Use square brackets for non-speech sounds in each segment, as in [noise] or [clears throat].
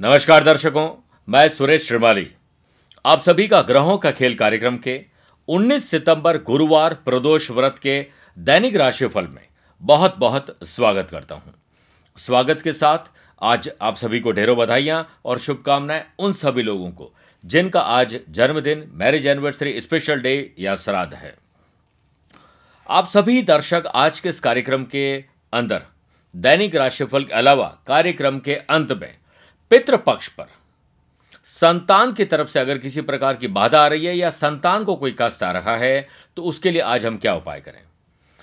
नमस्कार दर्शकों, मैं सुरेश श्रीमाली। आप सभी का ग्रहों का खेल कार्यक्रम के 19 सितंबर गुरुवार प्रदोष व्रत के दैनिक राशिफल में बहुत बहुत स्वागत करता हूँ। स्वागत के साथ आज आप सभी को ढेरों बधाइयाँ और शुभकामनाएँ उन सभी लोगों को, जिनका आज जन्मदिन, मैरिज एनिवर्सरी, स्पेशल डे या श्राद्ध है। आप सभी दर्शक आज के इस कार्यक्रम के अंदर दैनिक राशिफल के अलावा कार्यक्रम के अंत में पितृपक्ष पर। संतान की तरफ़ से अगर किसी प्रकार की बाधा आ रही है या संतान को कोई कष्ट आ रहा है तो उसके लिए आज हम क्या उपाय करें?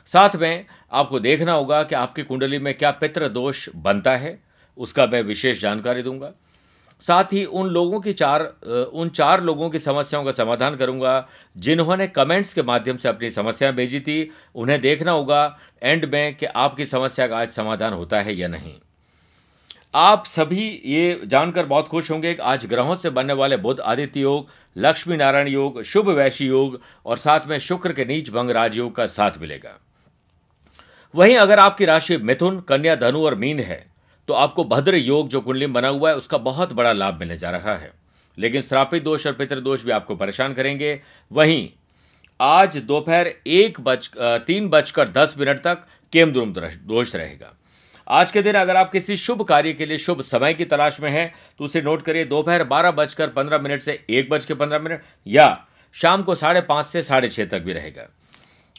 साथ में आपको देखना होगा कि आपकी कुंडली में क्या पितृ दोष बनता है, उसका मैं विशेष जानकारी दूँगा। साथ ही उन लोगों की चार, उन चार लोगों की समस्याओं का समाधान करूँगा, जिन्होंने कमेंट्स के माध्यम से अपनी समस्याएँ भेजी थी, उन्हें देखना होगा एंड में कि आपकी समस्या का आज समाधान होता है या नहीं। आप सभी ये जानकर बहुत खुश होंगे कि आज ग्रहों से बनने वाले बुद्ध आदित्य योग, लक्ष्मी नारायण योग, शुभ वैशी योग और साथ में शुक्र के नीच भंग राजयोग का साथ मिलेगा। वहीं अगर आपकी राशि मिथुन, कन्या, धनु और मीन है तो आपको भद्र योग जो कुंडली बना हुआ है, उसका बहुत बड़ा लाभ मिलने जा रहा है। लेकिन श्रापित दोष और पितृदोष भी आपको परेशान करेंगे। वहीं आज दोपहर एक बज तीन बजकर दस मिनट तक केमद्रुम दोष रहेगा। आज के दिन अगर आप किसी शुभ कार्य के लिए शुभ समय की तलाश में हैं तो उसे नोट करिए, दोपहर बारह बजकर पंद्रह मिनट से एक बज के पंद्रह मिनट, या शाम को साढ़े पाँच से साढ़े छह तक भी रहेगा।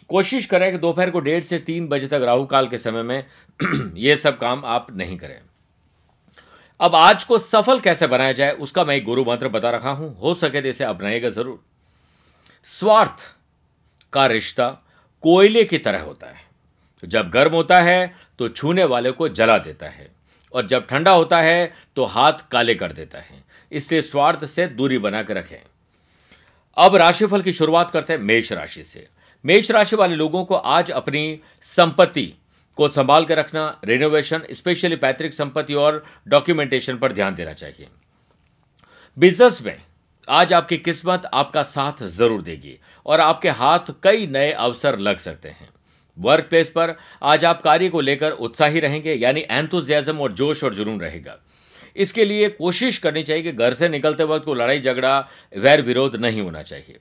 कोशिश करें कि दोपहर को डेढ़ से तीन बजे तक राहु काल के समय में [clears throat] ये सब काम आप नहीं करें। अब आज को सफल कैसे बनाया जाए, उसका मैं एक गुरु मंत्र बता रहा हूँ। हो सके तो इसे अपनाएगा ज़रूर। स्वार्थ का रिश्ता कोयले की तरह होता है। जब गर्म होता है तो छूने वाले को जला देता है। और जब ठंडा होता है तो हाथ काले कर देता है। इसलिए स्वार्थ से दूरी बनाकर रखें। अब राशिफल की शुरुआत करते हैं मेष राशि से। मेष राशि वाले लोगों को आज अपनी संपत्ति को संभाल कर रखना रिनोवेशन स्पेशली पैतृक संपत्ति और डॉक्यूमेंटेशन पर ध्यान देना चाहिए। बिज़नेस में आज आपकी किस्मत आपका साथ ज़रूर देगी और आपके हाथ कई नए अवसर लग सकते हैं। वर्क प्लेस पर आज आप कार्य को लेकर उत्साही रहेंगे, यानी एंथुजियाजम और जोश और जुनून रहेगा। इसके लिए कोशिश करनी चाहिए कि घर से निकलते वक्त को लड़ाई झगड़ा वैर विरोध नहीं होना चाहिए।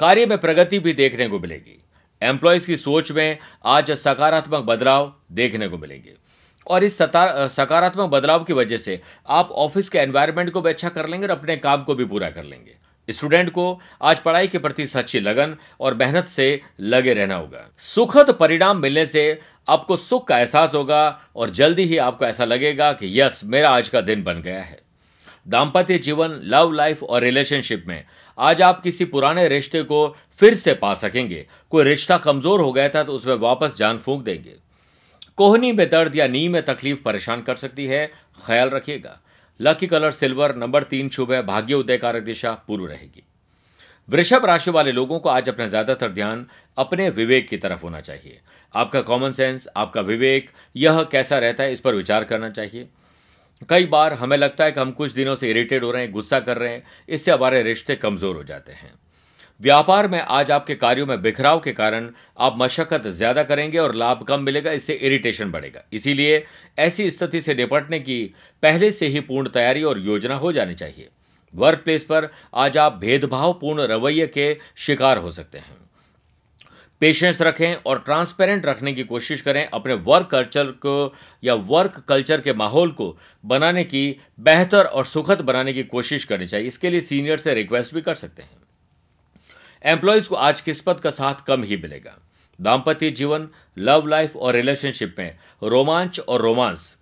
कार्य में प्रगति भी देखने को मिलेगी। एम्प्लॉयज़ की सोच में आज सकारात्मक बदलाव देखने को मिलेंगे। और इस सकारात्मक बदलाव की वजह से आप ऑफ़िस के एनवायरनमेंट को भी अच्छा कर लेंगे और अपने काम को भी पूरा कर लेंगे। स्टूडेंट को आज पढ़ाई के प्रति सच्ची लगन और मेहनत से लगे रहना होगा। सुखद परिणाम मिलने से आपको सुख का एहसास होगा और जल्दी ही आपको ऐसा लगेगा कि यस, मेरा आज का दिन बन गया है। दाम्पत्य जीवन लव लाइफ और रिलेशनशिप में आज आप किसी पुराने रिश्ते को फिर से पा सकेंगे। कोई रिश्ता कमज़ोर हो गया था तो उसमें वापस जान फूंक देंगे। कोहनी में दर्द या नी में तकलीफ़ परेशान कर सकती है, ख्याल रखिएगा। लकी कलर सिल्वर नंबर तीन शुभ है, भाग्य उदय कारक दिशा, पूर्व रहेगी। वृषभ राशि वाले लोगों को आज अपना ज़्यादातर ध्यान अपने विवेक की तरफ़ होना चाहिए। आपका कॉमन सेंस आपका विवेक, यह कैसा रहता है इस पर विचार करना चाहिए। कई बार हमें लगता है कि हम कुछ दिनों से इरिटेट हो रहे हैं, गुस्सा कर रहे हैं, इससे हमारे रिश्ते कमज़ोर हो जाते हैं। व्यापार में आज आपके कार्यों में बिखराव के कारण आप मशक्कत ज़्यादा करेंगे और लाभ कम मिलेगा, इससे इरिटेशन बढ़ेगा। इसीलिए ऐसी स्थिति से निपटने की पहले से ही पूर्ण तैयारी और योजना हो जानी चाहिए। वर्क प्लेस पर आज आप भेदभावपूर्ण रवैये के शिकार हो सकते हैं। पेशेंस रखें और ट्रांसपेरेंट रखने की कोशिश करें अपने वर्क कल्चर को या वर्क कल्चर के माहौल को बनाने की, बेहतर और सुखद बनाने की कोशिश करनी चाहिए। इसके लिए सीनियर से रिक्वेस्ट भी कर सकते हैं। एम्प्लॉयज़ को आज किस्मत का साथ कम ही मिलेगा। दाम्पत्य जीवन लव लाइफ और रिलेशनशिप में रोमांच और रोमांस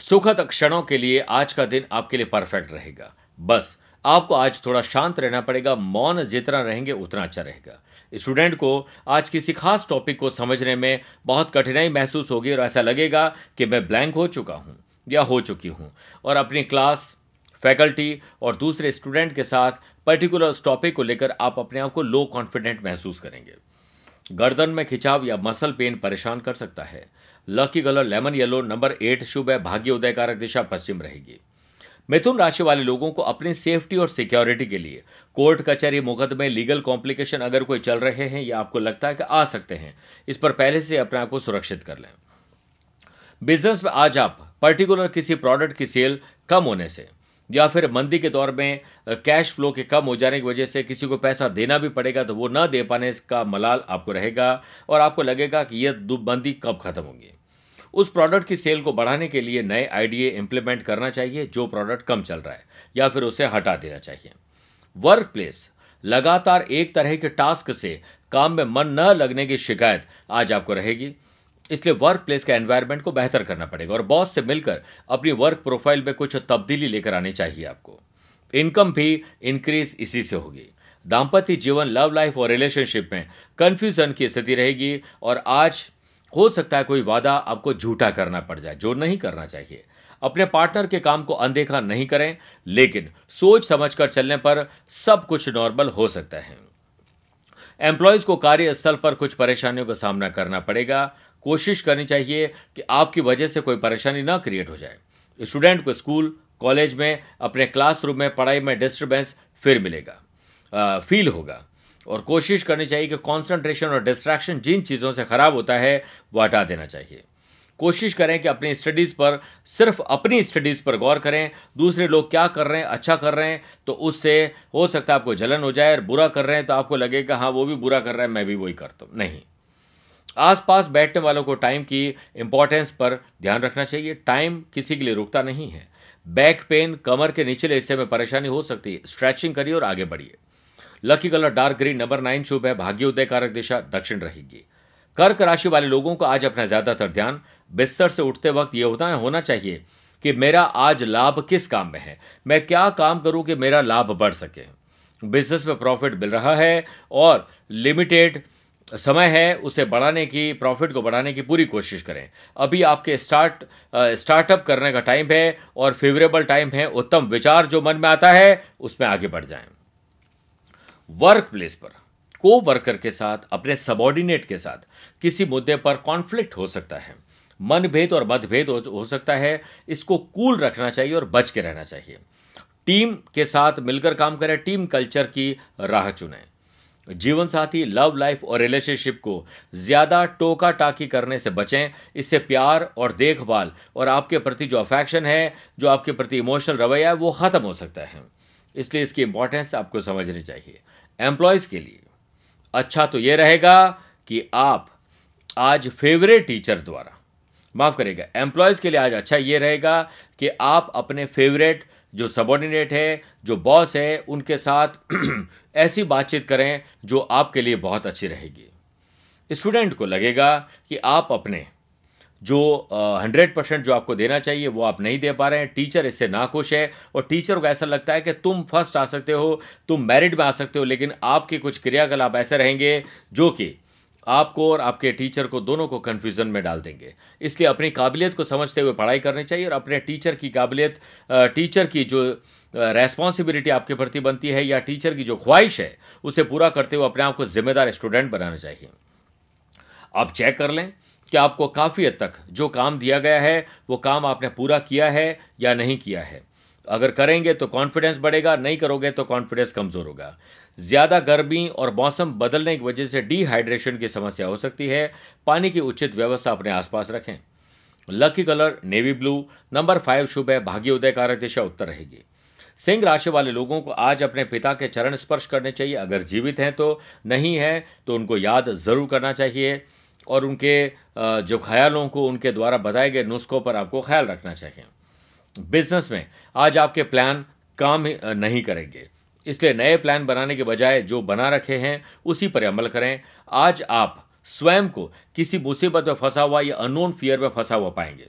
सुखद क्षणों के लिए आज का दिन आपके लिए परफेक्ट रहेगा। बस, आपको आज थोड़ा शांत रहना पड़ेगा, मौन जितना रहेंगे उतना अच्छा रहेगा। स्टूडेंट को आज किसी खास टॉपिक को समझने में बहुत कठिनाई महसूस होगी और ऐसा लगेगा कि मैं ब्लैंक हो चुका हूँ या हो चुकी हूँ। और अपनी क्लास फैकल्टी और दूसरे स्टूडेंट के साथ पर्टिकुलर उस टॉपिक को लेकर आप अपने आप को लो कॉन्फिडेंट महसूस करेंगे। गर्दन में खिंचाव या मसल पेन परेशान कर सकता है। Lucky colour lemon yellow number eight शुभ है, भाग्य उदय कारक दिशा पश्चिम रहेगी। मिथुन राशि वाले लोगों को अपनी सेफ्टी और सिक्योरिटी के लिए कोर्ट कचहरी, मुकदमे लीगल कॉम्प्लिकेशन अगर कोई चल रहे हैं या आपको लगता है कि आ सकते हैं, इस पर पहले से अपने आप को सुरक्षित कर लें। बिज़नेस में आज आप पर्टिकुलर किसी प्रोडक्ट की सेल कम होने से या फिर मंदी के दौर में कैश फ्लो के कम हो जाने की वजह से किसी को पैसा देना भी पड़ेगा तो वो ना दे पाने का मलाल आपको रहेगा और आपको लगेगा कि यह मंदी कब खत्म होगी। उस प्रोडक्ट की सेल को बढ़ाने के लिए नए आइडिया इंप्लीमेंट करना चाहिए, जो प्रोडक्ट कम चल रहा है, या फिर उसे हटा देना चाहिए। वर्क प्लेस लगातार एक तरह के टास्क से काम में मन न लगने की शिकायत आज आपको रहेगी। इसलिए वर्क प्लेस का एनवायरनमेंट को बेहतर करना पड़ेगा और बॉस से मिलकर अपनी वर्क प्रोफ़ाइल में कुछ तब्दीली लेकर आनी चाहिए आपको। इनकम भी इंक्रीज इसी से होगी। दाम्पत्य जीवन लव लाइफ और रिलेशनशिप में कंफ्यूजन की स्थिति रहेगी और आज हो सकता है कोई वादा आपको झूठा करना पड़ जाए, जो नहीं करना चाहिए। अपने पार्टनर के काम को अनदेखा नहीं करें, लेकिन सोच समझकर चलने पर सब कुछ नॉर्मल हो सकता है। एम्प्लॉयज़ को कार्यस्थल पर कुछ परेशानियों का सामना करना पड़ेगा। कोशिश करनी चाहिए कि आपकी वजह से कोई परेशानी ना क्रिएट हो जाए। स्टूडेंट को स्कूल, कॉलेज में, अपने क्लासरूम में, पढ़ाई में डिस्टर्बेंस फिर मिलेगा फील होगा। और कोशिश करनी चाहिए कि कंसंट्रेशन और डिस्ट्रैक्शन जिन चीज़ों से ख़राब होता है, वो हटा देना चाहिए। कोशिश करें कि अपनी स्टडीज़ पर, सिर्फ़ अपनी स्टडीज़ पर गौर करें, दूसरे लोग क्या कर रहे हैं अच्छा कर रहे हैं तो उससे हो सकता है आपको जलन हो जाए और बुरा कर रहे हैं तो आपको लगेगा हाँ वो भी बुरा कर रहा है, मैं भी वही करता हूँ। नहीं। आसपास बैठने वालों को टाइम की इंपॉर्टेंस पर ध्यान रखना चाहिए। टाइम किसी के लिए रुकता नहीं है। बैक पेन कमर के निचले हिस्से में परेशानी हो सकती है। स्ट्रेचिंग करिए और आगे बढ़िए। Lucky colour dark green number nine शुभ है। भाग्य उदय कारक दिशा दक्षिण रहेगी। कर्क राशि वाले लोगों को आज अपना ज़्यादातर ध्यान बिस्तर से उठते वक्त यह होता है, होना चाहिए कि मेरा आज लाभ किस काम में है? मैं क्या काम करूँ कि मेरा लाभ बढ़ सके? बिज़नेस में प्रॉफिट मिल रहा है और लिमिटेड समय है उसे बढ़ाने की प्रॉफिट को बढ़ाने की पूरी कोशिश करें। अभी आपके स्टार्ट स्टार्टअप करने का टाइम है और फेवरेबल टाइम है उत्तम विचार जो मन में आता है उसमें आगे बढ़ जाएँ। वर्क प्लेस पर को वर्कर के साथ अपने सबॉर्डिनेट के साथ किसी मुद्दे पर कॉन्फ्लिक्ट हो सकता है। मनभेद और मतभेद हो, हो सकता है इसको कूल रखना चाहिए और बच के रहना चाहिए। टीम के साथ मिलकर काम करें टीम कल्चर की राह चुनें। जीवन साथी लव लाइफ और रिलेशनशिप को ज़्यादा टोका टाकी करने से बचें। इससे प्यार और देखभाल और आपके प्रति जो अफेक्शन है, जो आपके प्रति इमोशनल रवैया है, वो खत्म हो सकता है। इसलिए इसकी इंपॉर्टेंस आपको समझनी चाहिए। एम्प्लॉयज़ के लिए अच्छा तो यह रहेगा कि आप आज फेवरेट टीचर द्वारा, माफ़ करेगा एम्प्लॉयज़ के लिए आज अच्छा ये रहेगा कि आप अपने फेवरेट जो सबॉर्डिनेट है, जो बॉस है, उनके साथ [clears throat] ऐसी बातचीत करें जो आपके लिए बहुत अच्छी रहेगी। स्टूडेंट को लगेगा कि आप अपने जो हंड्रेड परसेंट जो आपको देना चाहिए, वो आप नहीं दे पा रहे हैं। टीचर इससे नाखुश है और टीचर को ऐसा लगता है कि तुम फ़र्स्ट आ सकते हो, तुम मेरिट में आ सकते हो, लेकिन आपके कुछ क्रियाकलाप ऐसे रहेंगे जो कि आपको और आपके टीचर को दोनों को कन्फ्यूज़न में डाल देंगे। इसलिए अपनी काबिलियत को समझते हुए पढ़ाई करनी चाहिए और अपने टीचर की काबिलियत टीचर की जो रेस्पॉन्सिबिलिटी आपके प्रति बनती है या टीचर की जो ख्वाहिश है, उसे पूरा करते हुए अपने आप को जिम्मेदार स्टूडेंट बनाना चाहिए। आप चेक कर लें कि आपको काफ़ी हद तक जो काम दिया गया है, वो काम आपने पूरा किया है या नहीं किया है। अगर करेंगे तो कॉन्फिडेंस बढ़ेगा, नहीं करोगे तो कॉन्फिडेंस कमज़ोर होगा। ज़्यादा गर्मी और मौसम बदलने की वजह से डिहाइड्रेशन की समस्या हो सकती है। पानी की उचित व्यवस्था अपने आसपास रखें। Lucky colour navy blue number five शुभ है, भाग्य उदय कारक दिशा उत्तर रहेगी। सिंह राशि वाले लोगों को आज अपने पिता के चरण स्पर्श करने चाहिए। अगर जीवित हैं तो नहीं है तो उनको याद ज़रूर करना चाहिए और उनके जो ख्यालों को उनके द्वारा बताए गए नुस्खों पर आपको ख्याल रखना चाहिए। बिज़नेस में आज आपके प्लान काम नहीं करेंगे। इसलिए नए प्लान बनाने के बजाय जो बना रखे हैं, उसी पर अमल करें। आज आप स्वयं को किसी मुसीबत में फंसा हुआ या अनोन फियर में फंसा हुआ पाएँगे।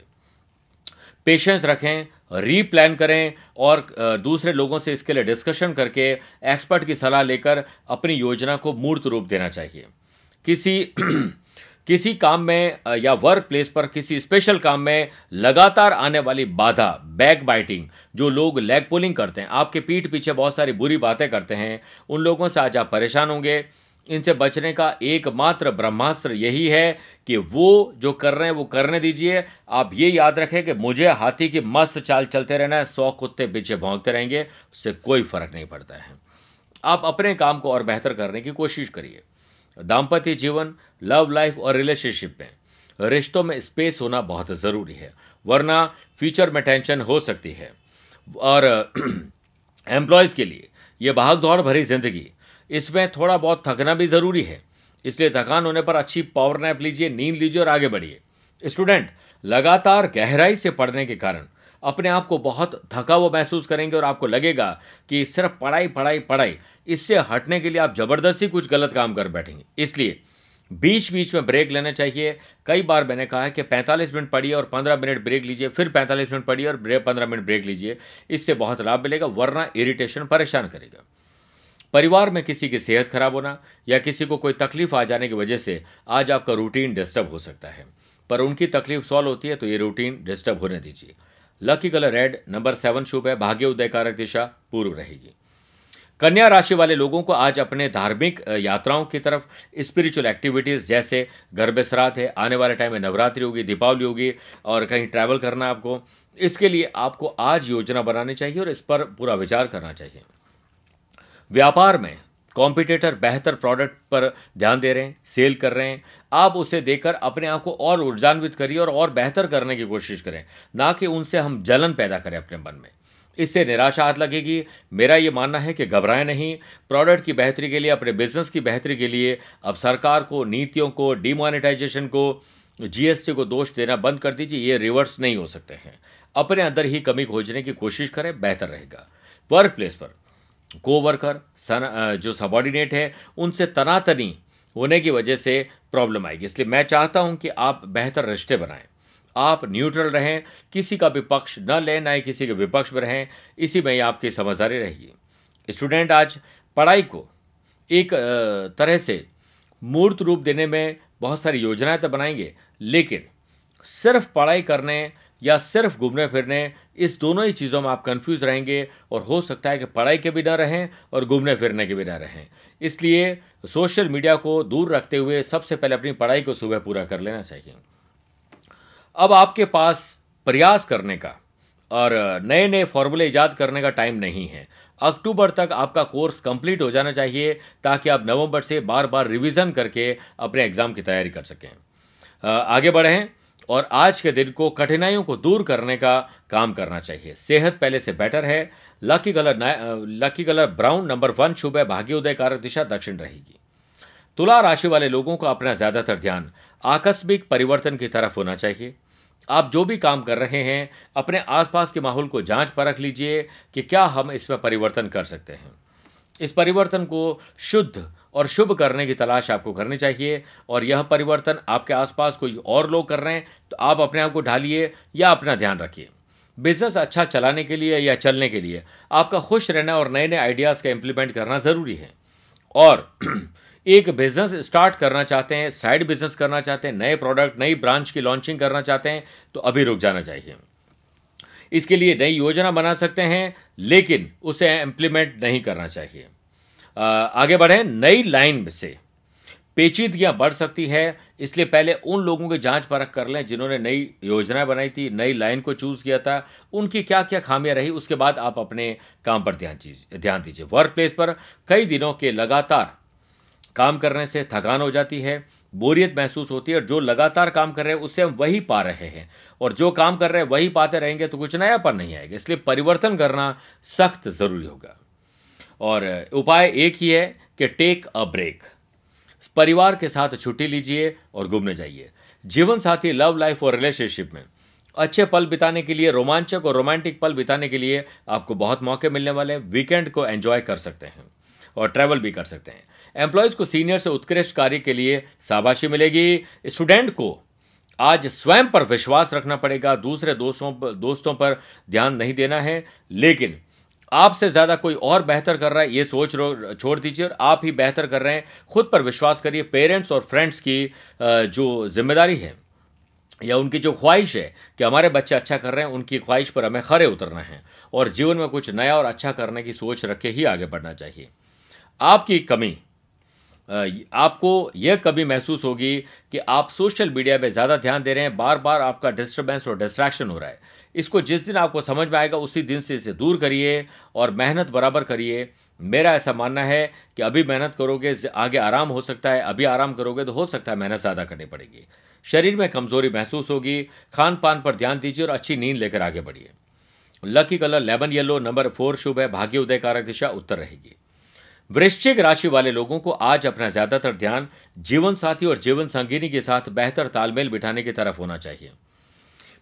पेशेंस रखें रीप्लान करें और दूसरे लोगों से इसके लिए डिस्कशन करके एक्सपर्ट की सलाह लेकर अपनी योजना को मूर्त रूप देना चाहिए। किसी किसी काम में या वर्क प्लेस पर किसी स्पेशल काम में लगातार आने वाली बाधा बैक बाइटिंग जो लोग लेग पुलिंग करते हैं, आपके पीठ पीछे बहुत सारी बुरी बातें करते हैं, उन लोगों से आज आप परेशान होंगे। इनसे बचने का एकमात्र ब्रह्मास्त्र यही है कि वो जो कर रहे हैं, वो करने दीजिए। आप ये याद रखें कि मुझे हाथी की मस्त चाल चलते रहना है, सौ कुत्ते पीछे भोंगते रहेंगे, उससे कोई फ़र्क नहीं पड़ता है। आप अपने काम को और बेहतर करने की कोशिश करिए। दाम्पत्य जीवन लव लाइफ और रिलेशनशिप में। रिश्तों में स्पेस होना बहुत ज़रूरी है, वरना फ्यूचर में टेंशन हो सकती है। और [clears throat] एम्प्लॉयज़ के लिए ये भाग दौड़ भरी ज़िंदगी। इसमें थोड़ा बहुत थकना भी ज़रूरी है, इसलिए थकान होने पर अच्छी पावर नैप लीजिए, नींद लीजिए और आगे बढ़िए। स्टूडेंट लगातार गहराई से पढ़ने के कारण अपने आप को बहुत थका हुआ महसूस करेंगे और आपको लगेगा कि सिर्फ़ पढ़ाई पढ़ाई पढ़ाई, इससे हटने के लिए आप ज़बरदस्ती कुछ गलत काम कर बैठेंगे। इसलिए बीच बीच में ब्रेक लेना चाहिए। कई बार मैंने कहा है कि 45 मिनट पढ़िए और 15 मिनट ब्रेक लीजिए, फिर 45 मिनट पढ़िए और ब्रेक 15 मिनट ब्रेक लीजिए। इससे बहुत लाभ मिलेगा, वरना इरिटेशन परेशान करेगा। परिवार में किसी की सेहत खराब होना या किसी को कोई तकलीफ़ आ जाने की वजह से आज आपका रूटीन डिस्टर्ब हो सकता है। पर उनकी तकलीफ़ सॉल्व होती है तो ये रूटीन डिस्टर्ब होने दीजिए। Lucky colour red number seven शुभ है, भाग्य उदय कारक दिशा, पूर्व रहेगी। कन्या राशि वाले लोगों को आज अपने धार्मिक यात्राओं की तरफ़ स्पिरिचुअल एक्टिविटीज़ जैसे गर्भ है, आने वाले टाइम में नवरात्रि होगी, दीपावली होगी और कहीं ट्रैवल करना आपको, इसके लिए आपको आज योजना बनानी चाहिए और इस पर पूरा विचार करना चाहिए। व्यापार में कॉम्पिटेटर बेहतर प्रोडक्ट पर ध्यान दे रहे हैं सेल कर रहे हैं। आप उसे देकर अपने आप को और ऊर्जान्वित करिए और और बेहतर करने की कोशिश करें, ना कि उनसे हम जलन पैदा करें अपने मन में। इससे निराशा हाथ लगेगी। मेरा ये मानना है कि घबराएँ नहीं। प्रोडक्ट की बेहतरी के लिए, अपने बिज़नेस की बेहतरी के लिए अब सरकार को, नीतियों को डिमोनेटाइजेशन को जीएसटी को दोष देना बंद कर दीजिए। ये रिवर्स नहीं हो सकते हैं। अपने अंदर ही कमी खोजने की कोशिश करें, बेहतर रहेगा। वर्क प्लेस पर को वर्कर जो सबॉर्डिनेट है, उनसे तनातनी होने की वजह से प्रॉब्लम आएगी। इसलिए मैं चाहता हूँ कि आप बेहतर रिश्ते बनाएँ। आप न्यूट्रल रहें, किसी का भी पक्ष न लें, ना ही किसी के विपक्ष में रहें, इसी में ही आपकी समझदारी रहेगी। स्टूडेंट आज पढ़ाई को एक तरह से मूर्त रूप देने में बहुत सारी योजनाएँ तो बनाएँगे, लेकिन सिर्फ़ पढ़ाई करने या सिर्फ़ घूमने फिरने, इस दोनों ही चीज़ों में आप कंफ्यूज रहेंगे और हो सकता है कि पढ़ाई के भी ना रहें और घूमने फिरने के भी ना रहें। इसलिए सोशल मीडिया को दूर रखते हुए सबसे पहले अपनी पढ़ाई को सुबह पूरा कर लेना चाहिए। अब आपके पास प्रयास करने का और नए नए फॉर्मूले ईजाद करने का टाइम नहीं है। अक्टूबर तक आपका कोर्स कंप्लीट हो जाना चाहिए ताकि आप नवंबर से बार बार रिवीजन करके अपने एग्ज़ाम की तैयारी कर सकें। आगे बढ़ें। और आज के दिन को कठिनाइयों को दूर करने का काम करना चाहिए। सेहत पहले से बेटर है। Lucky colour lucky colour brown number one शुभ है। भाग्योदय कारक दिशा दक्षिण रहेगी। तुला राशि वाले लोगों को अपना ज़्यादातर ध्यान आकस्मिक परिवर्तन की तरफ़ होना चाहिए। आप जो भी काम कर रहे हैं, अपने आसपास के माहौल को जाँच परख लीजिए कि क्या हम इसमें परिवर्तन कर सकते हैं। इस परिवर्तन को शुद्ध और शुभ करने की तलाश आपको करनी चाहिए। और यह परिवर्तन आपके आसपास कोई और लोग कर रहे हैं तो आप अपने आप को ढालिए या अपना ध्यान रखिए। बिज़नेस अच्छा चलाने के लिए या चलने के लिए, आपका खुश रहना और नए नए आइडियाज़ का इम्प्लीमेंट करना ज़रूरी है। और [clears throat] एक बिज़नेस स्टार्ट करना चाहते हैं, साइड बिज़नेस करना चाहते हैं, नए प्रोडक्ट नई ब्रांच की लॉन्चिंग करना चाहते हैं तो अभी रुक जाना चाहिए। इसके लिए नई योजना बना सकते हैं, लेकिन उसे इम्प्लीमेंट नहीं करना चाहिए। आगे बढ़े नई लाइन से। पेचीदगियाँ बढ़ सकती है, इसलिए पहले उन लोगों की जाँच परख कर लें जिन्होंने नई योजनाएँ बनाई थी, नई लाइन को चूज़ किया था, उनकी क्या क्या खामियाँ रही, उसके बाद आप अपने काम पर ध्यान ध्यान दीजिए। वर्क प्लेस पर कई दिनों के लगातार काम करने से थकान हो जाती है, बोरियत महसूस होती है और जो लगातार काम कर रहे हैं, उससे हम वही पा रहे हैं। और जो काम कर रहे हैं, वही पाते रहेंगे तो कुछ नया पर नहीं आएगा, इसलिए परिवर्तन करना सख्त ज़रूरी होगा। और उपाय एक ही है कि टेक अ ब्रेक परिवार के साथ छुट्टी लीजिए और घूमने जाइए. जीवन साथी लव लाइफ और रिलेशनशिप में. अच्छे पल बिताने के लिए, रोमांचक और रोमांटिक पल बिताने के लिए आपको बहुत मौके मिलने वाले हैं. वीकेंड को एंजॉय कर सकते हैं और ट्रैवल भी कर सकते हैं. एम्प्लॉयज़ को सीनियर से उत्कृष्ट कार्य के लिए शाबाशी मिलेगी. स्टूडेंट को आज स्वयं पर विश्वास रखना पड़ेगा. दूसरे दोस्तों पर दोस्तों पर ध्यान नहीं देना है. लेकिन आपसे ज़्यादा कोई और बेहतर कर रहा है, ये सोच छोड़ दीजिए और आप ही बेहतर कर रहे हैं। खुद पर विश्वास करिए, पेरेंट्स और फ्रेंड्स की जो ज़िम्मेदारी है या उनकी जो ख्वाहिश है कि हमारे बच्चे अच्छा कर रहे हैं, उनकी ख्वाहिश पर हमें खरे उतरना है और जीवन में कुछ नया और अच्छा करने की सोच रख ही आगे बढ़ना चाहिए। आपकी कमी आपको यह कभी महसूस होगी कि आप सोशल मीडिया में ज़्यादा ध्यान दे रहे हैं बार बार आपका डिस्टर्बेंस और डिस्ट्रैक्शन हो रहा है। इसको जिस दिन आपको समझ में आएगा, उसी दिन से इसे दूर करिए और मेहनत बराबर करिए। मेरा ऐसा मानना है कि अभी मेहनत करोगे आगे आराम हो सकता है, अभी आराम करोगे तो हो सकता है मेहनत ज़्यादा करनी पड़ेगी। शरीर में कमज़ोरी महसूस होगी खान पान पर ध्यान दीजिए और अच्छी नींद लेकर आगे बढ़िए। Lucky colour, lemon yellow, number four शुभ है, भाग्य उदय कारक दिशा उत्तर रहेगी। वृश्चिक राशि वाले लोगों को आज अपना ज़्यादातर ध्यान जीवन साथी और जीवन संगिनी के साथ बेहतर तालमेल बिठाने की तरफ़ होना चाहिए।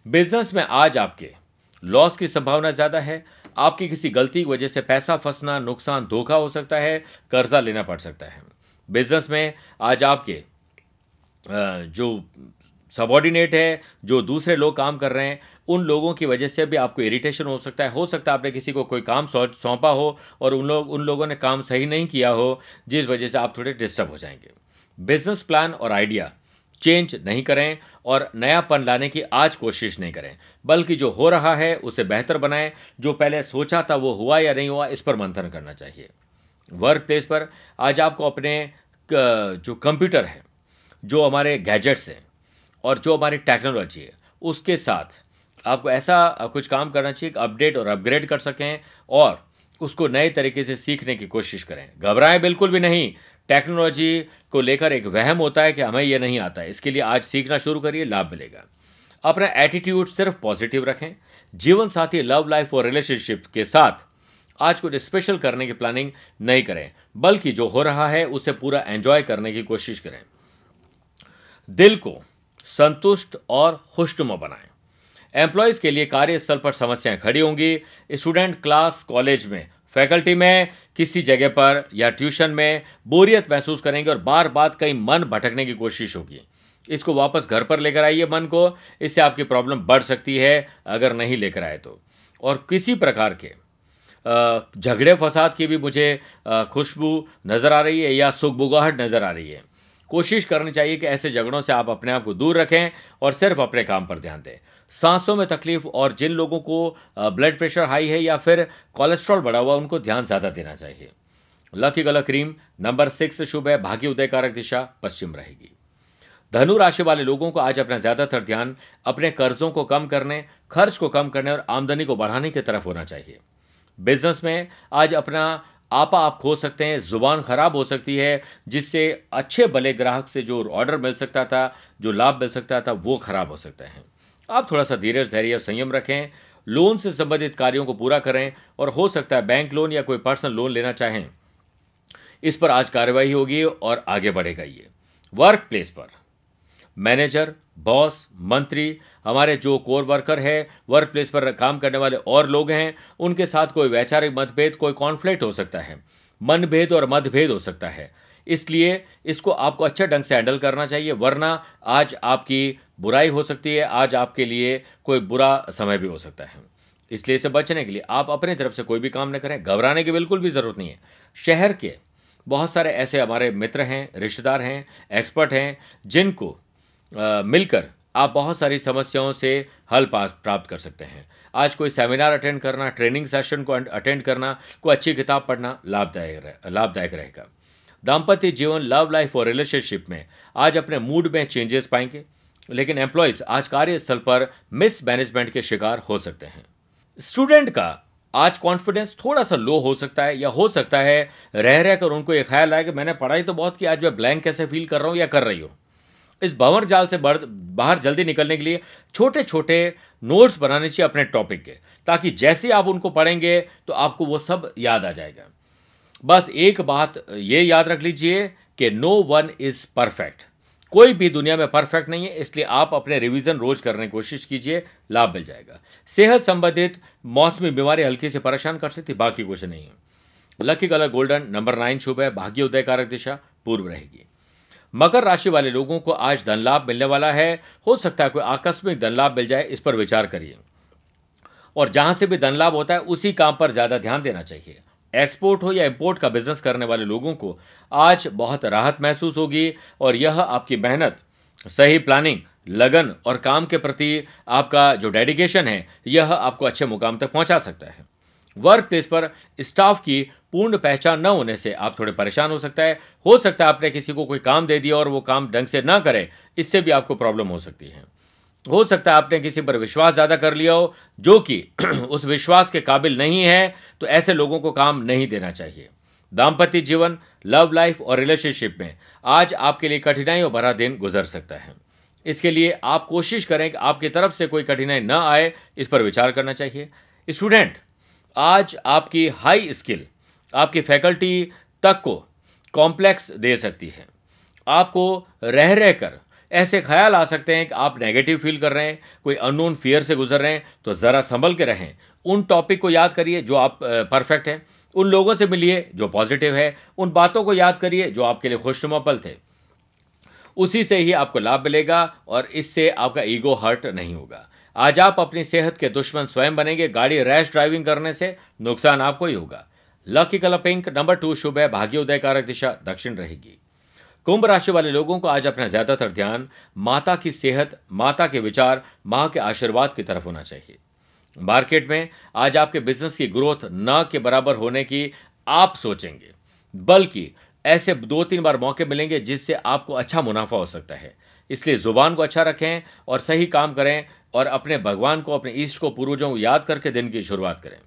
बिज़नेस में आज आपके लॉस की संभावना ज़्यादा है, आपकी किसी गलती की वजह से पैसा फंसना, नुकसान धोखा हो सकता है, कर्जा लेना पड़ सकता है। बिज़नेस में आज आपके जो सबॉर्डिनेट है, जो दूसरे लोग काम कर रहे हैं, उन लोगों की वजह से भी आपको इरिटेशन हो सकता है। हो सकता है आपने किसी को कोई काम सौंपा हो और उन लोग, उन लोगों ने काम सही नहीं किया हो, जिस वजह से आप थोड़े डिस्टर्ब हो जाएँगे। बिज़नेस प्लान और आइडिया चेंज नहीं करें और नयापन लाने की आज कोशिश नहीं करें। बल्कि जो हो रहा है, उसे बेहतर बनाएँ। जो पहले सोचा था वो हुआ या नहीं हुआ, इस पर मंथन करना चाहिए। वर्क प्लेस पर आज आपको अपने जो कंप्यूटर है, जो हमारे गैजेट्स हैं और जो हमारी टेक्नोलॉजी है, उसके साथ आपको ऐसा कुछ काम करना चाहिए कि अपडेट और अपग्रेड कर सकें और उसको नए तरीके से सीखने की कोशिश करें। घबराएँ बिल्कुल भी नहीं। टेक्नोलॉजी को लेकर एक वहम होता है कि हमें यह नहीं आता है। इसके लिए आज सीखना शुरू करिए, लाभ मिलेगा। अपना एटीट्यूड सिर्फ़ पॉजिटिव रखें। जीवन साथी लव लाइफ और रिलेशनशिप के साथ आज कुछ स्पेशल करने की प्लानिंग नहीं करें। बल्कि जो हो रहा है, उसे पूरा एंजॉय करने की कोशिश करें। दिल को संतुष्ट और खुशनुमा बनाएँ। एम्प्लॉयज़ के लिए कार्यस्थल पर समस्याएँ खड़ी होंगी। स्टूडेंट क्लास कॉलेज में फैकल्टी में, किसी जगह पर या ट्यूशन में बोरियत महसूस करेंगे और बार बार कहीं मन भटकने की कोशिश होगी। इसको वापस घर पर लेकर आइए मन को, इससे आपकी प्रॉब्लम बढ़ सकती है, अगर नहीं लेकर आए तो। और किसी प्रकार के झगड़े फसाद की भी मुझे खुशबू नज़र आ रही है या सुखबुगाहट नज़र आ रही है। कोशिश करनी चाहिए कि ऐसे झगड़ों से आप अपने आप को दूर रखें और सिर्फ़ अपने काम पर ध्यान दें। सांसों में तकलीफ़ और जिन लोगों को ब्लड प्रेशर हाई है या फिर कोलेस्ट्रॉल बढ़ा हुआ उनको ध्यान ज़्यादा देना चाहिए। लकी गला क्रीम नंबर सिक्स शुभ है, भाग्य उदय कारक दिशा, पश्चिम रहेगी। धनु राशि वाले लोगों को आज अपना ज़्यादातर ध्यान अपने कर्जों को कम करने, खर्च को कम करने और आमदनी को बढ़ाने की तरफ़ होना चाहिए। बिज़नेस में आज अपना आपा आप खो सकते हैं, ज़ुबान खराब हो सकती है, जिससे अच्छे भले ग्राहक से जो ऑर्डर मिल सकता था, जो लाभ मिल सकता था, वो खराब हो सकते है। आप थोड़ा सा धीरज धैर्य और संयम रखें, लोन से संबंधित कार्यों को पूरा करें और हो सकता है बैंक लोन या कोई पर्सनल लोन लेना चाहें। इस पर आज कार्रवाई होगी और आगे बढ़ेगा ये। वर्क प्लेस पर। मैनेजर बॉस मंत्री, हमारे जो कोर वर्कर है वर्क प्लेस पर काम करने वाले और लोग हैं, उनके साथ कोई वैचारिक मतभेद, कोई कॉन्फ्लिक्ट हो सकता है। मनभेद और मतभेद हो सकता है। इसलिए इसको आपको अच्छे ढंग से हैंडल करना चाहिए वरना आज आपकी बुराई हो सकती है आज आपके लिए कोई बुरा समय भी हो सकता है। इसलिए इसे बचने के लिए आप अपने तरफ़ से कोई भी काम न करें घबराने की बिल्कुल भी ज़रूरत नहीं है। शहर के बहुत सारे ऐसे हमारे मित्र हैं रिश्तेदार हैं एक्सपर्ट हैं जिनको आ, मिलकर आप बहुत सारी समस्याओं से हल पास प्राप्त कर सकते हैं। आज कोई सेमिनार अटेंड करना ट्रेनिंग सेशन को अटेंड करना कोई अच्छी किताब पढ़ना लाभदायक लाभदायक रहेगा। दाम्पत्य जीवन लव लाइफ और रिलेशनशिप में आज अपने मूड में चेंजेस पाएँगे। लेकिन एम्प्लॉयज़ आज कार्यस्थल पर मिस मैनेजमेंट के शिकार हो सकते हैं। स्टूडेंट का आज कॉन्फिडेंस थोड़ा सा लो हो सकता है या हो सकता है रह रहकर उनको ये ख्याल आए कि मैंने पढ़ाई तो बहुत की, आज मैं ब्लैंक कैसे फील कर रहा हूँ या कर रही हूँ। इस भंवर जाल से बाहर जल्दी निकलने के लिए छोटे छोटे नोट्स बनाने चाहिए अपने टॉपिक के, ताकि जैसे आप उनको पढ़ेंगे तो आपको वो सब याद आ जाएगा। बस एक बात ये याद रख लीजिए कि नो वन इज़ परफेक्ट कोई भी दुनिया में परफेक्ट नहीं है, इसलिए आप अपने रिवीजन रोज करने की कोशिश कीजिए, लाभ मिल जाएगा। सेहत संबंधित मौसमी बीमारी हल्की से परेशान कर सकती, बाकी कुछ नहीं है। Lucky colour golden, number nine शुभ है, भाग्य उदय कारक दिशा, पूर्व रहेगी। मकर राशि वाले लोगों को आज धन लाभ मिलने वाला है। हो सकता है कोई आकस्मिक धन लाभ मिल जाए, इस पर विचार करिए। और जहाँ से भी धन लाभ होता है, उसी काम पर ज़्यादा ध्यान देना चाहिए। एक्सपोर्ट हो या इंपोर्ट का बिज़नेस करने वाले लोगों को आज बहुत राहत महसूस होगी और यह आपकी मेहनत, सही प्लानिंग लगन और काम के प्रति आपका जो डेडिकेशन है, यह आपको अच्छे मुकाम तक पहुँचा सकता है। वर्क प्लेस पर स्टाफ की पूर्ण पहचान न होने से आप थोड़े परेशान हो सकता है। हो सकता है आपने किसी को कोई काम दे दिया और वो काम ढंग से ना करे, इससे भी आपको प्रॉब्लम हो सकती है। हो सकता है आपने किसी पर विश्वास ज़्यादा कर लिया हो, जो कि [clears throat] उस विश्वास के काबिल नहीं है तो ऐसे लोगों को काम नहीं देना चाहिए। दाम्पत्य जीवन लव लाइफ और रिलेशनशिप में आज आपके लिए कठिनाइयों भरा दिन गुजर सकता है। इसके लिए आप कोशिश करें कि आपकी तरफ़ से कोई कठिनाई न आए, इस पर विचार करना चाहिए। स्टूडेंट आज आपकी हाई स्किल आपकी फैकल्टी तक को कॉम्प्लेक्स दे सकती है। आपको रह रह कर ऐसे ख्याल आ सकते हैं कि आप नेगेटिव फील कर रहे हैं, कोई अननोन फियर से गुजर रहे हैं तो ज़रा संभल के रहें। उन टॉपिक को याद करिए जो आप परफेक्ट हैं। उन लोगों से मिलिए जो पॉजिटिव है। उन बातों को याद करिए जो आपके लिए खुशनुमा पल थे। उसी से ही आपको लाभ मिलेगा और इससे आपका ईगो हर्ट नहीं होगा। आज आप अपनी सेहत के दुश्मन स्वयं बनेंगे। गाड़ी रैश ड्राइविंग करने से नुकसान आपको ही होगा। Lucky colour pink number two शुभ है। भाग्योदय कारक दिशा दक्षिण रहेगी। कुंभ राशि वाले लोगों को आज अपना ज़्यादातर ध्यान माता की सेहत, माता के विचार, माँ के आशीर्वाद की तरफ़ होना चाहिए। मार्केट में आज आपके बिज़नेस की ग्रोथ न के बराबर होने की आप सोचेंगे, बल्कि ऐसे दो तीन बार मौके मिलेंगे जिससे आपको अच्छा मुनाफा हो सकता है। इसलिए ज़ुबान को अच्छा रखें और सही काम करें और अपने भगवान को, अपने ईष्ट को, पूर्वजों को याद करके दिन की शुरुआत करें।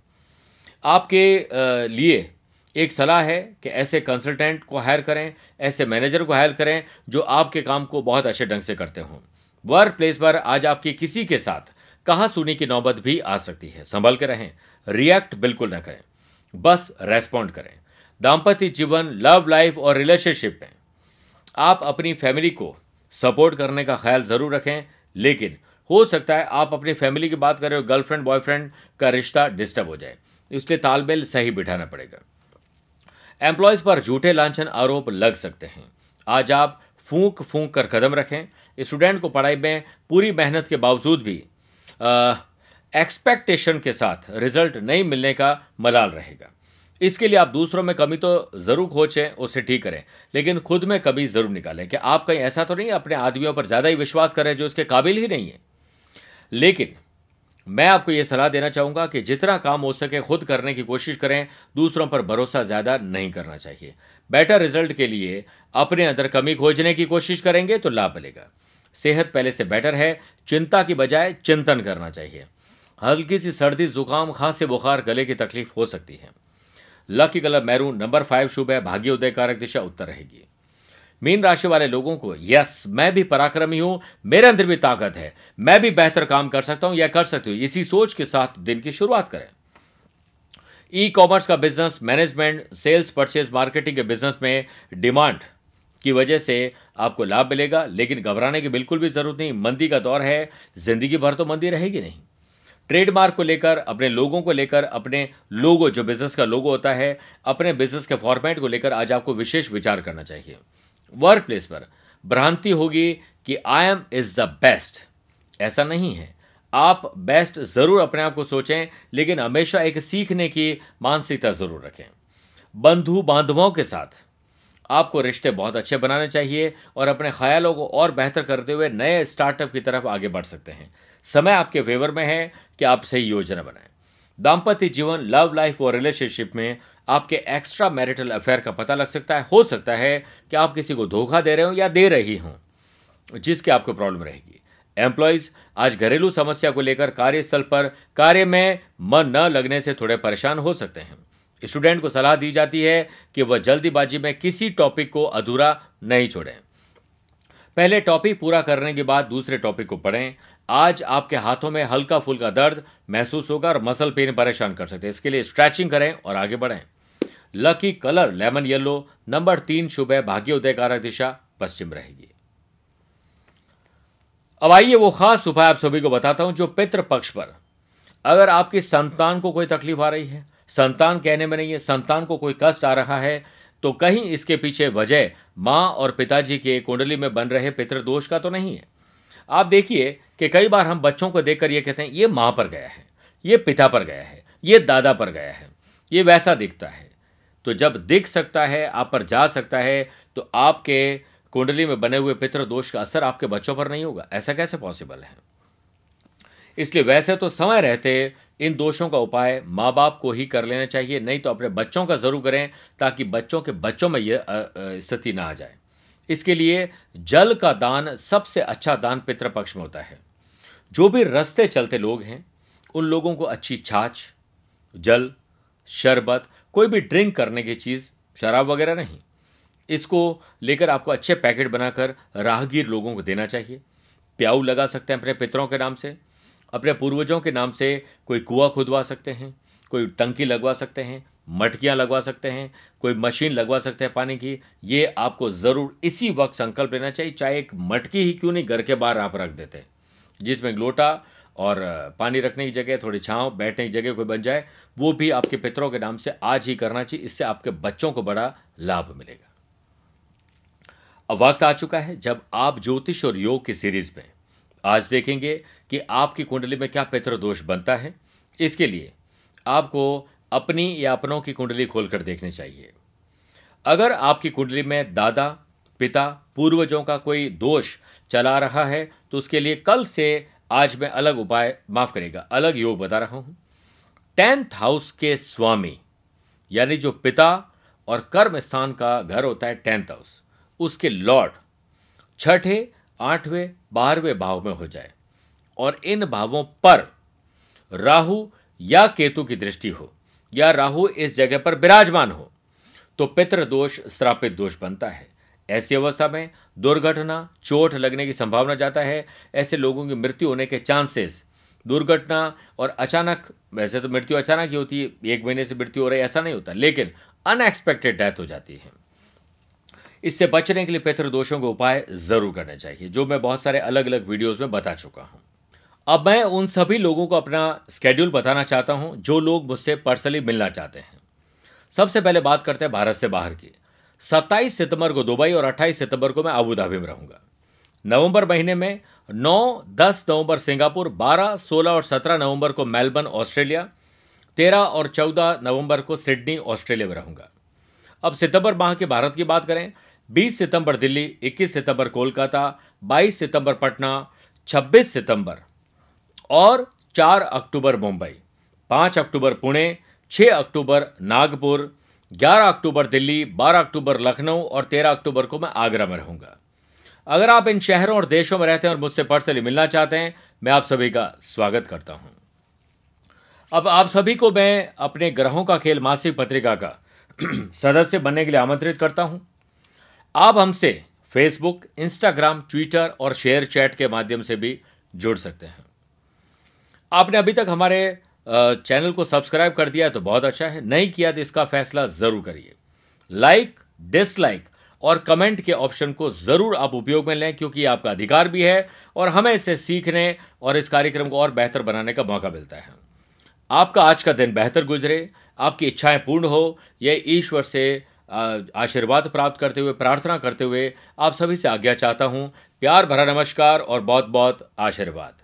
आपके लिए एक सलाह है कि ऐसे कंसल्टेंट को हायर करें, ऐसे मैनेजर को हायर करें जो आपके काम को बहुत अच्छे ढंग से करते हों। वर्क प्लेस पर आज आपकी किसी के साथ कहा सुनी की नौबत भी आ सकती है। संभल के रहें रिएक्ट बिल्कुल न करें, बस रेस्पॉन्ड करें। दाम्पत्य जीवन लव लाइफ और रिलेशनशिप में आप अपनी फैमिली को सपोर्ट करने का ख्याल ज़रूर रखें, लेकिन हो सकता है आप अपनी फैमिली की बात कर हो गर्लफ्रेंड बॉयफ्रेंड का रिश्ता डिस्टर्ब हो जाए। इसलिए तालमेल सही बिठाना पड़ेगा। एम्प्लॉयज़ पर झूठे लांछन आरोप लग सकते हैं। आज आप फूंक फूंक कर कदम रखें। स्टूडेंट को पढ़ाई में पूरी मेहनत के बावजूद भी एक्सपेक्टेशन के साथ रिज़ल्ट नहीं मिलने का मलाल रहेगा। इसके लिए आप दूसरों में कमी तो ज़रूर खोजें उसे ठीक करें। लेकिन खुद में कभी ज़रूर निकालें कि आप कहीं ऐसा तो नहीं अपने आदमियों पर ज़्यादा ही विश्वास करें जो इसके काबिल ही नहीं है। लेकिन मैं आपको यह सलाह देना चाहूँगा कि जितना काम हो सके खुद करने की कोशिश करें, दूसरों पर भरोसा ज़्यादा नहीं करना चाहिए। बेटर रिज़ल्ट के लिए अपने अंदर कमी खोजने की कोशिश करेंगे तो लाभ मिलेगा। सेहत पहले से बेटर है, चिंता की बजाय चिंतन करना चाहिए। हल्की सी सर्दी, जुकाम, खांसी, बुखार, गले की तकलीफ़ हो सकती है। Lucky colour maroon number five शुभ है भाग्य उदय कारक दिशा उत्तर रहेगी। मीन राशि वाले लोगों को यस मैं भी पराक्रमी हूँ, मेरे अंदर भी ताकत है, मैं भी बेहतर काम कर सकता हूँ या कर सकती हूँ, इसी सोच के साथ दिन की शुरुआत करें। ई कॉमर्स का business management sales purchase marketing के बिज़नेस में डिमांड की वजह से आपको लाभ मिलेगा, लेकिन घबराने की बिल्कुल भी ज़रूरत नहीं, मंदी का दौर है, ज़िंदगी भर तो मंदी रहेगी नहीं। ट्रेडमार्क को लेकर, अपने लोगों को लेकर, अपने लोगो जो बिज़नेस का लोगो होता है, अपने बिज़नेस के फॉर्मेट को लेकर आज आपको विशेष विचार करना चाहिए। वर्क प्लेस पर भ्रांति होगी कि I am is the best ऐसा नहीं है। आप बेस्ट ज़रूर अपने आप को सोचें, लेकिन हमेशा एक सीखने की मानसिकता ज़रूर रखें। बंधु बांधवों के साथ आपको रिश्ते बहुत अच्छे बनाने चाहिए और अपने ख्यालों को और बेहतर करते हुए नए स्टार्टअप की तरफ़ आगे बढ़ सकते हैं। समय आपके फेवर में है कि आप सही योजना बनाएँ। दाम्पत्य जीवन लव लाइफ और रिलेशनशिप में आपके एक्स्ट्रा मैरिटल अफेयर का पता लग सकता है, हो सकता है कि आप किसी को धोखा दे रहे हो या दे रही हों, जिसकी आपको प्रॉब्लम रहेगी। एम्प्लॉयज़ आज घरेलू समस्या को लेकर कार्यस्थल पर कार्य में मन न लगने से थोड़े परेशान हो सकते हैं। स्टूडेंट को सलाह दी जाती है कि वह जल्दीबाजी में किसी टॉपिक को अधूरा नहीं छोड़ें। पहले टॉपिक पूरा करने के बाद दूसरे टॉपिक को पढ़ें। आज आपके हाथों में हल्का फुल्का दर्द महसूस होगा और मसल पेन परेशान कर सकते हैं। इसके लिए स्ट्रेचिंग करें और आगे बढ़ें। Lucky colour lemon yellow number तीन शुभ है भाग्य उदय कारक दिशा, पश्चिम रहेगी। अब आइए वो खास उपाय आप सभी को बताता हूँ जो पितृ पक्ष पर। अगर आपकी संतान को कोई तकलीफ़ आ रही है, संतान कहने में नहीं है, संतान को कोई कष्ट आ रहा है तो कहीं इसके पीछे वजह माँ और पिताजी के कुंडली में बन रहे पितृदोष का तो नहीं है। आप देखिए कि कई बार हम बच्चों को देखकर ये कहते हैं, ये माँ पर गया है, ये पिता पर गया है, ये दादा पर गया है, ये वैसा दिखता है। तो जब दिख सकता है, आप पर जा सकता है तो आपके कुंडली में बने हुए पितृ दोष का असर आपके बच्चों पर नहीं होगा। ऐसा कैसे पॉसिबल है? इसलिए वैसे तो समय रहते, इन दोषों का उपाय माँ बाप को ही कर लेना चाहिए, नहीं तो अपने बच्चों का ज़रूर करें, ताकि बच्चों के बच्चों में यह स्थिति ना आ जाए। इसके लिए जल का दान सबसे अच्छा दान पितृपक्ष में होता है। जो भी रस्ते चलते लोग हैं, उन लोगों को अच्छी छाछ, जल, शरबत कोई भी ड्रिंक करने की चीज़, शराब वगैरह नहीं। इसको लेकर आपको अच्छे पैकेट बनाकर राहगीर लोगों को देना चाहिए। प्याऊ लगा सकते हैं अपने पितरों के नाम से, अपने पूर्वजों के नाम से कोई कुआँ खुदवा सकते हैं, कोई टंकी लगवा सकते हैं, मटकियाँ लगवा सकते हैं, कोई मशीन लगवा सकते हैं पानी की। ये आपको ज़रूर इसी वक्त संकल्प लेना चाहिए, चाहे एक मटकी ही क्यों नहीं, घर के बाहर आप रख देते हैं। जिसमें लोटा और पानी रखने की जगह, थोड़ी छाँव, बैठने की जगह कोई बन जाए, वो भी आपके पितरों के नाम से आज ही करना चाहिए, इससे आपके बच्चों को बड़ा लाभ मिलेगा। अब वक्त आ चुका है, जब आप ज्योतिष और योग की सीरीज़ में, आज देखेंगे कि आपकी कुंडली में क्या पितृ दोष बनता है। इसके लिए आपको अपनी या अपनों की कुंडली खोलकर देखनी चाहिए। अगर आपकी कुंडली में दादा, पिता, पूर्वजों का कोई दोष चला रहा है तो उसके लिए कल से आज मैं अलग उपाय माफ़ करेगा अलग योग बता रहा हूँ। टेंथ हाउस के स्वामी, यानी जो पिता और कर्म स्थान का घर होता है टेंथ हाउस, उसके लॉर्ड छठे, आठवें, बारहवें भाव में हो जाए और इन भावों पर राहु या केतु की दृष्टि हो या राहु इस जगह पर विराजमान हो तो पितृ दोष श्रापित दोष बनता है। ऐसी अवस्था में दुर्घटना चोट लगने की संभावना जाता है, ऐसे लोगों की मृत्यु होने के चांसेस दुर्घटना और अचानक, वैसे तो मृत्यु अचानक ही होती है, एक महीने से मृत्यु हो रही है, ऐसा नहीं होता, लेकिन अनएक्सपेक्टेड डेथ हो जाती है। इससे बचने के लिए पितृ दोषों के उपाय ज़रूर करने चाहिए, जो मैं बहुत सारे अलग अलग वीडियोस में बता चुका हूँ। अब मैं उन सभी लोगों को अपना स्केड्यूल बताना चाहता हूँ, जो लोग मुझसे पर्सनली मिलना चाहते हैं। सबसे पहले बात करते हैं भारत से बाहर की। 27 सितंबर को दुबई और 28 सितंबर को मैं अबू धाबी में रहूँगा। नवंबर महीने में 9, 10 नवंबर सिंगापुर 12, 16 और 17 नवंबर को मेलबर्न ऑस्ट्रेलिया 13 और 14 नवंबर को सिडनी ऑस्ट्रेलिया में रहूँगा। अब सितंबर माह के भारत की बात करें 20 सितंबर दिल्ली 21 सितंबर कोलकाता 22 सितंबर पटना 26 सितंबर और 4 अक्टूबर मुंबई 5 अक्टूबर पुणे 6 अक्टूबर नागपुर 11 अक्टूबर दिल्ली 12 अक्टूबर लखनऊ और 13 अक्टूबर को मैं आगरा में रहूँगा। अगर आप इन शहरों और देशों में रहते हैं और मुझसे पर्सनली मिलना चाहते हैं, मैं आप सभी का स्वागत करता हूँ। अब आप सभी को मैं अपने ग्रहों का खेल, मासिक पत्रिका का [clears throat] सदस्य बनने के लिए आमंत्रित करता हूँ। आप हमसे फेसबुक इंस्टाग्राम ट्विटर और शेयर चैट के माध्यम से भी जुड़ सकते हैं। आपने अभी तक हमारे चैनल को सब्सक्राइब कर दिया तो बहुत अच्छा है। नहीं किया तो इसका फैसला ज़रूर करिए। लाइक डिसलाइक और कमेंट के ऑप्शन को ज़रूर आप उपयोग में लें क्योंकि आपका अधिकार भी है और हमें इसे सीखने और इस कार्यक्रम को और बेहतर बनाने का मौका मिलता है। आपका आज का दिन बेहतर गुजरे, आपकी इच्छाएँ पूर्ण हो यह ईश्वर से आशीर्वाद प्राप्त करते हुए, प्रार्थना करते हुए आप सभी से आज्ञा चाहता हूँ। प्यार भरा नमस्कार और बहुत बहुत आशीर्वाद।